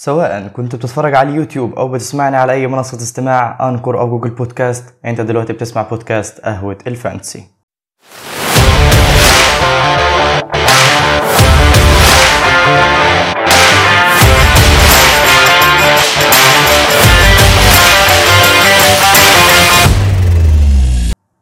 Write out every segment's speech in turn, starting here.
سواء كنت بتتفرج على اليوتيوب أو بتسمعني على أي منصة استماع Anchor أو Google Podcast أنت دلوقتي بتسمع بودكاست قهوة الفانتسي.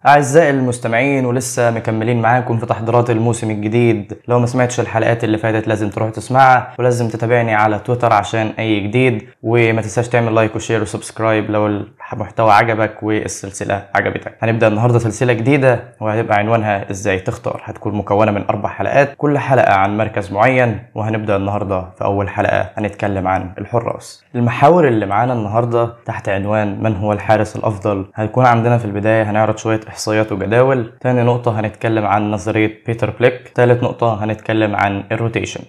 أعزائي المستمعين ولسه مكملين معاكم في تحضيرات الموسم الجديد. لو ما سمعتش الحلقات اللي فاتت لازم تروح تسمعها ولازم تتابعني على تويتر عشان أي جديد. وما تنساش تعمل like و share و subscribe لو المحتوى عجبك والسلسلة عجبتك. هنبدأ النهاردة سلسلة جديدة وهتبقى عنوانها إزاي تختار. هتكون مكونة من أربع حلقات كل حلقة عن مركز معين وهنبدأ النهاردة في أول حلقة هنتكلم عن الحراس. المحاور اللي معانا النهاردة تحت عنوان من هو الحارس الأفضل؟ هيكون عندنا في البداية هنعرض شوية إحصائيات وجداول. تاني نقطة هنتكلم عن نظرية بيتر بليك. تالت نقطة هنتكلم عن ال rotation.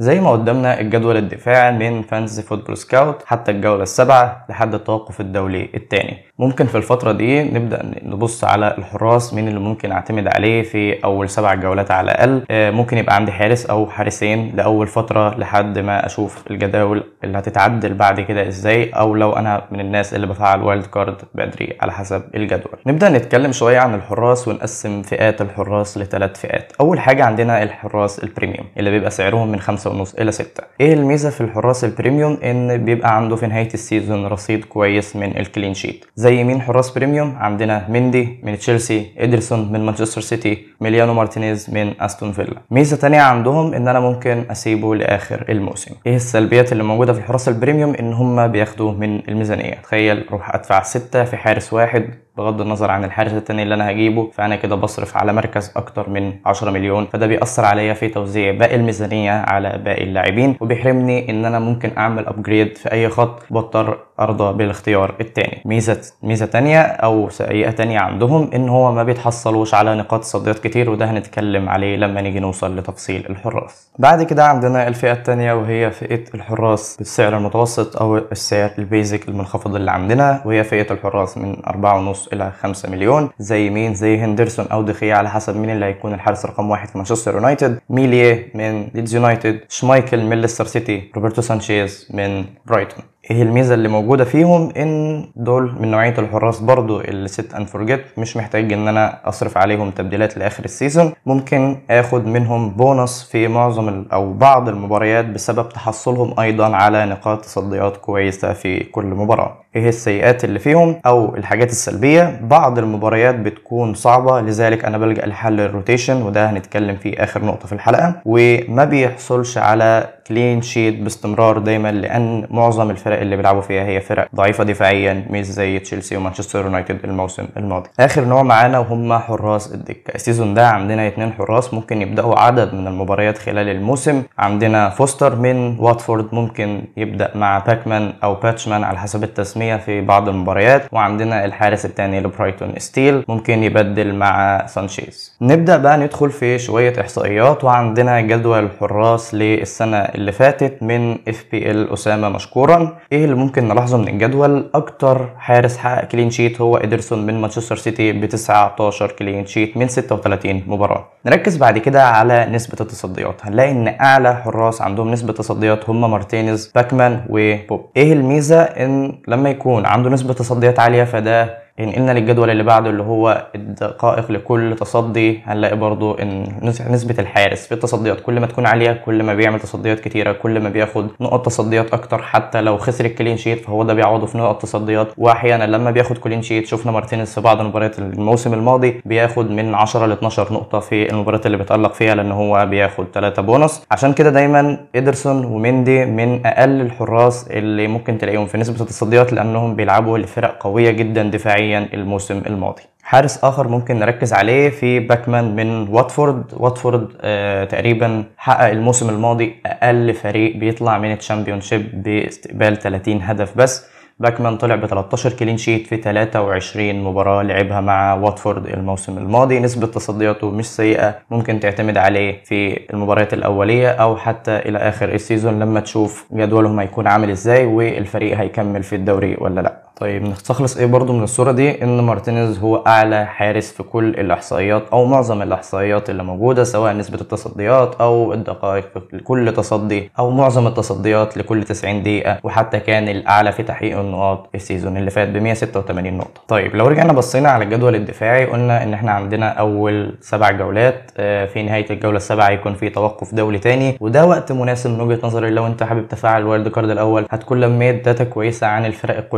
زي ما قدامنا الجدول الدفاعي من Fantasy Football Scout حتى الجولة السابعة لحد التوقف الدولي الثاني ممكن في الفترة دي نبدأ نبص على الحراس مين اللي ممكن أعتمد عليه في أول سبع جولات على الأقل. آه، ممكن يبقى عندي حارس أو حارسين لأول فترة لحد ما أشوف الجداول اللي هتتعدل بعد كده إزاي أو لو أنا من الناس اللي بفعل wild card بدري على حسب الجدول. نبدأ نتكلم شوية عن الحراس ونقسم فئات الحراس لثلاث فئات. أول حاجة عندنا الحراس ال premium اللي بيبقى سعرهم من خمسة ونص إلى ستة. إيه الميزة في الحراس ال premium إن بيبقى عنده في نهاية ال season رصيد كويس من ال clean sheet زي مين حراس premium؟ عندنا مندي من تشيلسي إدرسون من مانشستر سيتي إيميليانو مارتينيز من أستون فيلا. ميزة تانية عندهم إن أنا ممكن أسيبه لآخر الموسم. إيه السلبيات اللي موجودة في الحراس ال premium؟ إن هم بياخدوا من الميزانية. تخيل أروح أدفع ستة في حارس واحد بغض النظر عن الحارس التاني اللي أنا هجيبه فأنا كده بصرف على مركز أكتر من 10 مليون. فده بيأثر عليا في توزيع باقي الميزانية على باقي اللاعبين وبيحرمني إن أنا ممكن أعمل upgrade في أي خط بضطر أرضى بالاختيار التاني. ميزة ميزة تانية أو سيئة تانية عندهم إن هو ما بيتحصلوش على نقاط تصديات كتير وده هنتكلم عليه لما نيجي نوصل لتفصيل الحراس. بعد كده عندنا الفئة التانية وهي فئة الحراس بالسعر المتوسط أو السعر ال basic المنخفض اللي عندنا وهي فئة الحراس من 4.5 إلى 5 مليون. زي مين؟ زي هندرسون أو دخيا على حسب مين اللي هيكون الحارس رقم واحد في مانشستر يونايتد. ميليه من ليدز يونايتد. شمايكل من ليستر سيتي. روبرتو سانشيز من برايتون. إيه الميزة اللي موجودة فيهم إن دول من نوعية الحراس برضو اللي set and forget مش محتاج إن أنا أصرف عليهم تبديلات لآخر ال season. ممكن آخد منهم بونص في معظم أو بعض المباريات بسبب تحصلهم أيضا على نقاط تصديات كويسة في كل مباراة. إيه السيئات اللي فيهم أو الحاجات السلبية بعض المباريات بتكون صعبة لذلك أنا بلجأ لحل ال rotation وده هنتكلم فيه آخر نقطة في الحلقة. وما بيحصلش على clean sheet باستمرار دايما لأن معظم الفرق اللي بيلعبوا فيها هي فرق ضعيفة دفاعيا مش زي تشيلسي ومانشستر يونايتد الموسم الماضي. آخر نوع معانا وهم حراس الدكة. ال season ده عندنا اتنين حراس ممكن يبدأوا عدد من المباريات خلال الموسم. عندنا فوستر من واتفورد ممكن يبدأ مع باكمان أو باتشمان على حسب التسمية في بعض المباريات. وعندنا الحارس الثاني لبرايتون ستيل ممكن يبدل مع سانشيز. نبدأ بقى ندخل في شوية إحصائيات. وعندنا جدول الحراس للسنة اللي فاتت من FPL أسامة مشكورا. إيه اللي ممكن نلاحظه من الجدول؟ أكتر حارس حقق clean sheet هو إدرسون من مانشستر سيتي ب 19 clean sheet من 36 مباراة. نركز بعد كده على نسبة التصديات. هنلاقي إن أعلى حراس عندهم نسبة تصديات هم مارتينيز باكمان وبوب. إيه الميزة؟ إن لما يكون عنده نسبة تصديات عالية فده ينقلنا للجدول اللي بعده اللي هو الدقائق لكل تصدي. هنلاقي برضو إن نس- نسبة الحارس في التصديات. كل ما تكون عالية كل ما بيعمل تصديات كتيرة كل ما بياخد نقط تصديات أكتر. حتى لو خسر ال clean sheet فهو ده بيعوضه في نقط تصديات. وأحيانا لما بياخد clean sheet شفنا مارتينيز في بعض المباريات الموسم الماضي بياخد من 10 ل 12 نقطة في المباريات اللي بيتألق فيها لأن هو بياخد 3 بونص. عشان كده دايما ادرسون ومندي من أقل الحراس اللي ممكن تلاقيهم في نسبة التصديات لأنهم بيلعبوا لفرق قوية جدا دفاعيا. الموسم الماضي. حارس آخر ممكن نركز عليه في باكمان من واتفورد. واتفورد آه تقريبا حقق الموسم الماضي أقل فريق بيطلع من ال Championship باستقبال 30 هدف بس. باكمان طلع ب 13 clean sheet في 23 مباراة لعبها مع واتفورد الموسم الماضي. نسبة تصدياته مش سيئة ممكن تعتمد عليه في المباريات الأولية أو حتى إلى آخر ال season لما تشوف جدولهم هيكون عامل إزاي والفريق هيكمل في الدوري ولا لأ. طيب نستخلص إيه برضو من الصورة دي إن مارتينيز هو أعلى حارس في كل الإحصائيات أو معظم الإحصائيات اللي موجودة سواء نسبة التصديات أو الدقائق في كل تصدي أو معظم التصديات لكل 90 دقيقة وحتى كان الأعلى في تحقيق النقاط ال season اللي فات ب 186 نقطة طيب لو رجعنا بصينا على الجدول الدفاعي قلنا إن إحنا عندنا أول سبع جولات آه، في نهاية الجولة السابعة يكون في توقف دولي تاني وده وقت مناسب من وجهة نظري لو أنت حابب تفعل ال wild card الأول هتكون لميت data كويسة عن الفرق.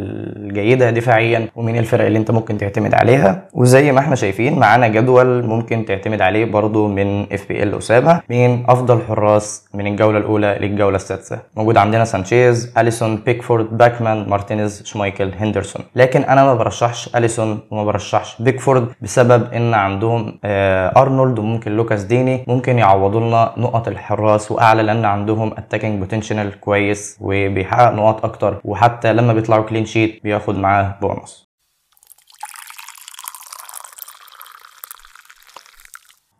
الجيدة دفاعيا ومين الفرق اللي انت ممكن تعتمد عليها. وزي ما إحنا شايفين معانا جدول ممكن تعتمد عليه برضو من FPL أسامة. مين أفضل حراس من الجولة الأولى للجولة السادسة؟ موجود عندنا سانشيز أليسون بيكفورد باكمان مارتينيز شمايكل هندرسون. لكن أنا ما برشحش أليسون وما برشحش بيكفورد بسبب إن عندهم آه أرنولد وممكن لوكاس ديني ممكن يعوضوا لنا نقط الحراس. وأعلى لأن عندهم attacking potential كويس وبيحقق نقاط أكتر. وحتى لما بيطلعوا clean sheet بياخد معاه بونص.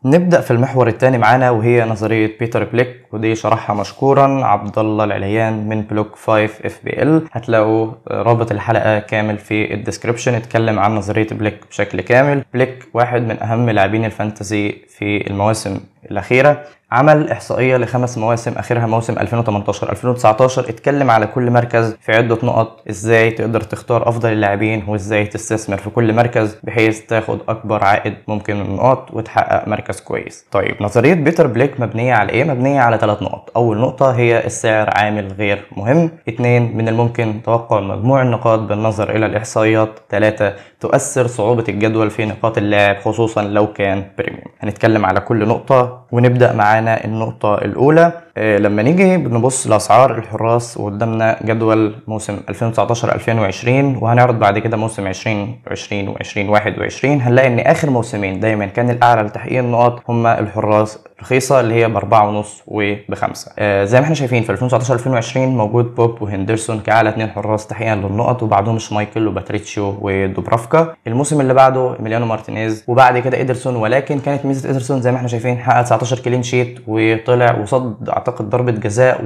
نبدأ في المحور الثاني معانا وهي نظرية بيتر بليك ودي شرحها مشكورا عبد الله العليان من بلوك 5 FPL. هتلاقوا رابط الحلقة كامل في ال description اتكلم عن نظرية بليك بشكل كامل. بليك واحد من أهم لاعبين الفانتزي في المواسم. الأخيرة عمل إحصائية لخمس مواسم آخرها موسم 2018 2019 اتكلم على كل مركز في عدة نقط إزاي تقدر تختار أفضل اللاعبين وإزاي تستثمر في كل مركز بحيث تاخد أكبر عائد ممكن من النقط وتحقق مركز كويس. طيب نظرية بيتر بليك مبنية على إيه؟ مبنية على ثلاث نقط. أول نقطة هي السعر عامل غير مهم. اثنين من الممكن توقع مجموع النقاط بالنظر إلى الإحصائيات. ثلاثة تؤثر صعوبة الجدول في نقاط اللاعب خصوصا لو كان premium هنتكلم على كل نقطة ونبدأ معانا النقطة الأولى. لما نيجي بنبص لأسعار الحراس وقدامنا جدول موسم 2019 2020 وهنعرض بعد كده موسم 2020 و 2021 هنلاقي إن آخر موسمين دايما كان الأعلى لتحقيق النقاط هما الحراس رخيصة اللي هي بأربعة ونص وبخمسة. آه زي ما إحنا شايفين في 2019 2020 موجود بوب وهندرسون كأعلى اتنين حراس تحقيقا للنقط وبعدهم شمايكل وباتريتشيو ودوبرافكا. الموسم اللي بعده إيميليانو مارتينيز وبعد كده إيدرسون ولكن كانت ميزة إيدرسون زي ما إحنا شايفين حقق 19 clean sheet وطلع وصد أعتقد ضربة جزاء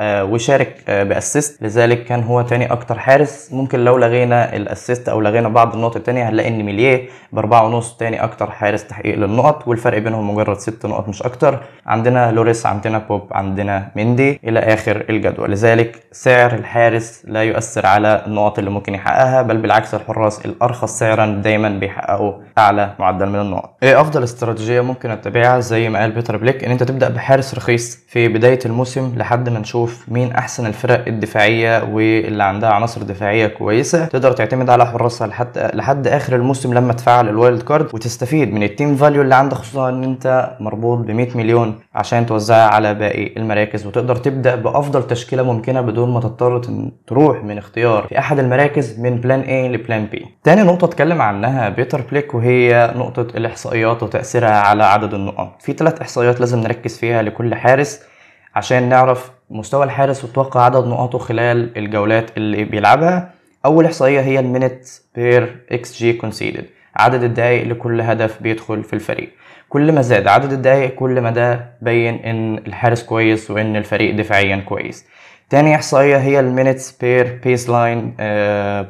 آه، وشارك آه، ب assist. لذلك كان هو تاني أكتر حارس. ممكن لو لغينا ال assist أو لغينا بعض النقط التانية هنلاقي إن ميليه بأربعة ونص تاني أكتر حارس تحقيق للنقط. والفرق بينهم مجرد ست نقط مش أكتر. عندنا لوريس عندنا بوب عندنا مندي إلى آخر الجدول. لذلك سعر الحارس لا يؤثر على النقط اللي ممكن يحققها بل بالعكس الحراس الأرخص سعرا دايما بيحققوا أعلى معدل من النقط. إيه أفضل استراتيجية ممكن أتبعها؟ زي ما قال بيتر بليك إن أنت تبدأ بحارس رخيص في بداية الموسم لحد ما نشوف مين أحسن الفرق الدفاعية واللي عندها عناصر دفاعية كويسة. تقدر تعتمد على حراسها لحد لحد آخر الموسم لما تفعل ال wild card وتستفيد من ال team value اللي عندك خصوصا إن أنت مربوط ب 100 مليون عشان توزعها على باقي المراكز. وتقدر تبدأ بأفضل تشكيلة ممكنة بدون ما تضطر تروح من اختيار في أحد المراكز من plan A ل plan B. تاني نقطة اتكلم عنها بيتر بليك وهي نقطة الإحصائيات وتأثيرها على عدد النقط. في ثلاث إحصائيات لازم نركز فيها لكل حارس. عشان نعرف مستوى الحارس وتوقع عدد نقاطه خلال الجولات اللي بيلعبها. أول إحصائية هي ال minute per xG conceded عدد الدقائق لكل هدف بيدخل في الفريق. كل ما زاد عدد الدقائق كل ما ده بين إن الحارس كويس وإن الفريق دفاعيا كويس. تاني إحصائية هي ال minutes per baseline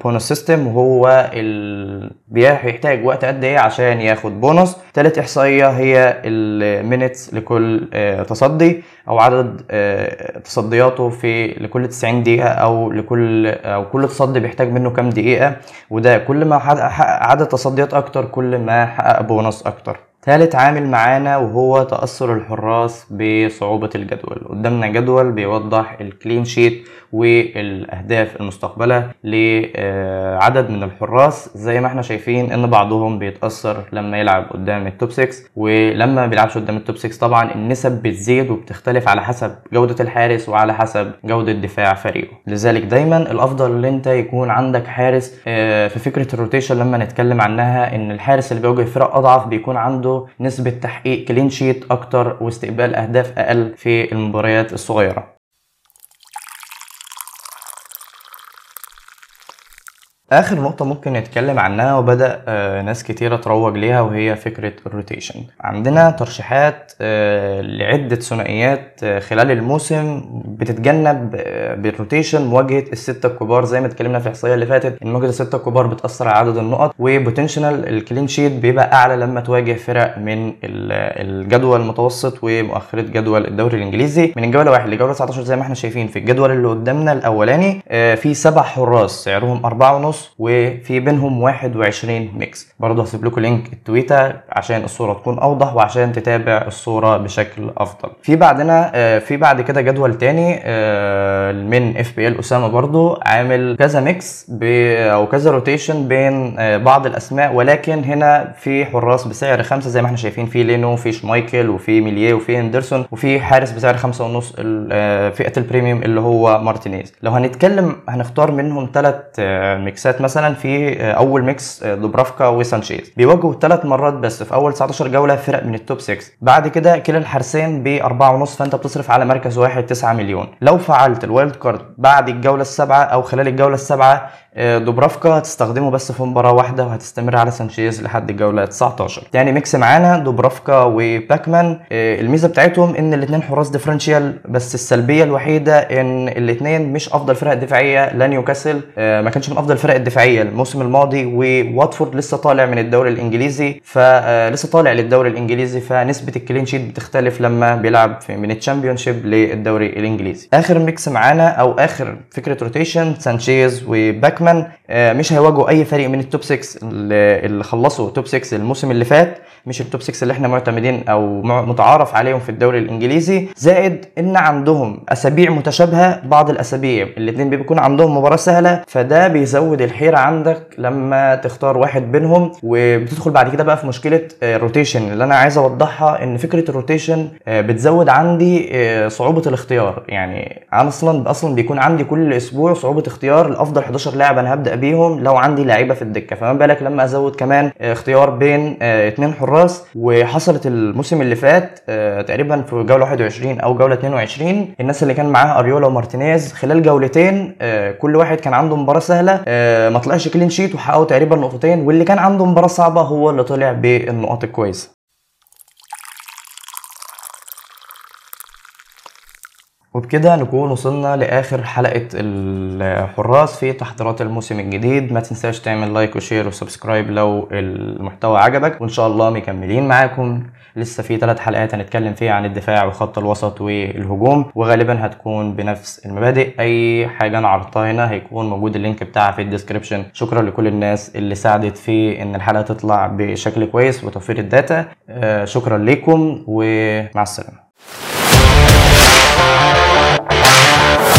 bonus system وهو. بيحتاج وقت قد إيه عشان ياخد بونص تالت إحصائية هي ال minutes لكل uh, تصدي أو عدد uh, تصدياته في لكل 90 دقيقة أو لكل أو كل تصدي بيحتاج منه كام دقيقة وده كل ما حقق عدد تصديات أكتر كل ما حقق بونص أكتر ثالث عامل معانا وهو تأثر الحراس بصعوبة الجدول. قدامنا جدول بيوضح ال clean sheet والأهداف المستقبلة لعدد من الحراس. زي ما إحنا شايفين إن بعضهم بيتأثر لما يلعب قدام ال top 6 ولما ما بيلعبش قدام ال top 6 طبعا النسب بتزيد وبتختلف على حسب جودة الحارس وعلى حسب جودة دفاع فريقه. لذلك دايما الأفضل إن أنت يكون عندك حارس آه، في فكرة ال rotation لما نتكلم عنها إن الحارس اللي بيواجه فرق أضعف بيكون عنده نسبة تحقيق clean sheet أكتر واستقبال أهداف أقل في المباريات الصغيرة. آخر نقطة ممكن نتكلم عنها وبدأ آه، ناس كتيرة تروج ليها وهي فكرة ال rotation. عندنا ترشيحات آه، لعدة ثنائيات آه، خلال الموسم بتتجنب بال rotation. مواجهة الستة الكبار زي ما اتكلمنا في الإحصائية اللي فاتت إن مواجهة الستة الكبار بتأثر على عدد النقط و potential ال clean sheet بيبقى أعلى لما تواجه فرق من الجدول المتوسط ومؤخرة جدول الدوري الإنجليزي. من الجولة واحد لجولة 19 زي ما إحنا شايفين في الجدول اللي قدامنا الأولاني في سبع حراس سعرهم أربعة ونص وفي بينهم 21 mix. برضه هسيب لكم link التويتر عشان الصورة تكون أوضح وعشان تتابع الصورة بشكل أفضل. في بعدنا آه، في بعد كده جدول تاني آه، من FPL أسامة برضه عامل كذا mix أو كذا rotation بين آه، بعض الأسماء. ولكن هنا في حراس بسعر خمسة زي ما إحنا شايفين. في لينو في شمايكل وفي ميلييه وفي هندرسون وفي حارس بسعر خمسة ونص فئة ال premium اللي هو مارتينيز. لو هنتكلم هنختار منهم ثلاث mix ات. mix ات مثلا في آه، أول mix آه، دوبرافكا وسانشيز. بيواجهوا ثلاث مرات بس. في أول 19 جولة فرق من ال top 6 بعد كده كلا الحارسين ب 4.5 فأنت بتصرف على مركز واحد 9 مليون. لو فعلت ال wild card بعد الجولة السابعة أو خلال الجولة السابعة آه، دوبرافكا هتستخدمه بس في مباراة واحدة وهتستمر على سانشيز لحد الجوله 19 يعني ميكس معانا دوبرافكا وباكمان. الميزة بتاعتهم إن الاثنين حراس differential بس السلبية الوحيدة إن الاثنين مش أفضل فرق دفاعية. لا نيوكاسل ما كانش من أفضل الفرق الدفاعية الموسم الماضي وواتفورد لسه طالع من الدوري الإنجليزي. فلسه آه، طالع للدوري الإنجليزي فنسبة ال clean sheet بتختلف لما بيلعب من ال Championship للدوري الإنجليزي. آخر mix معانا أو آخر فكرة rotation سانشيز وباكمان. آه، مش هيواجهوا أي فريق من ال top 6 اللي خلصوا top 6 الموسم اللي فات. مش ال top 6 اللي إحنا معتمدين أو متعارف عليهم في الدوري الإنجليزي. زائد إن عندهم أسابيع متشابهة بعض الأسابيع. الاثنين بيكون عندهم مباراة سهلة فده بيزود الحيرة عندك لما تختار واحد بينهم. وبتدخل بعد كده بقى في مشكلة ال rotation آه، اللي أنا عايز أوضحها إن فكرة ال rotation آه، بتزود عندي صعوبة الاختيار. يعني أنا أصلا أصلا بيكون عندي كل أسبوع صعوبة اختيار الافضل 11 لاعب أنا هبدأ بيهم لو عندي لعيبة في الدكة. فما بالك لما أزود كمان اختيار بين اثنين حراس. وحصلت الموسم اللي فات تقريبا في جولة 21 أو جولة 22 الناس اللي كان معاها أريولا ومارتينيز خلال جولتين كل واحد كان عنده مباراة سهلة. ما طلعش clean sheet وحققوا تقريبا نقطتين. واللي كان عنده مباراة صعبة هو اللي طلع بالنقاط الكويسة. وبكده نكون وصلنا لآخر حلقة الحراس في تحضيرات الموسم الجديد. ما تنساش تعمل like و share و subscribe لو المحتوى عجبك. وإن شاء الله مكملين معاكم. لسه في ثلاث حلقات هنتكلم فيها عن الدفاع وخط الوسط والهجوم وغالبا هتكون بنفس المبادئ. أي حاجة أنا عرضتها هنا هيكون موجود ال link بتاعها في ال description شكرا لكل الناس اللي ساعدت في إن الحلقة تطلع بشكل كويس وتوفير ال data. آه، شكرا لكم ومع السلامة. Bye.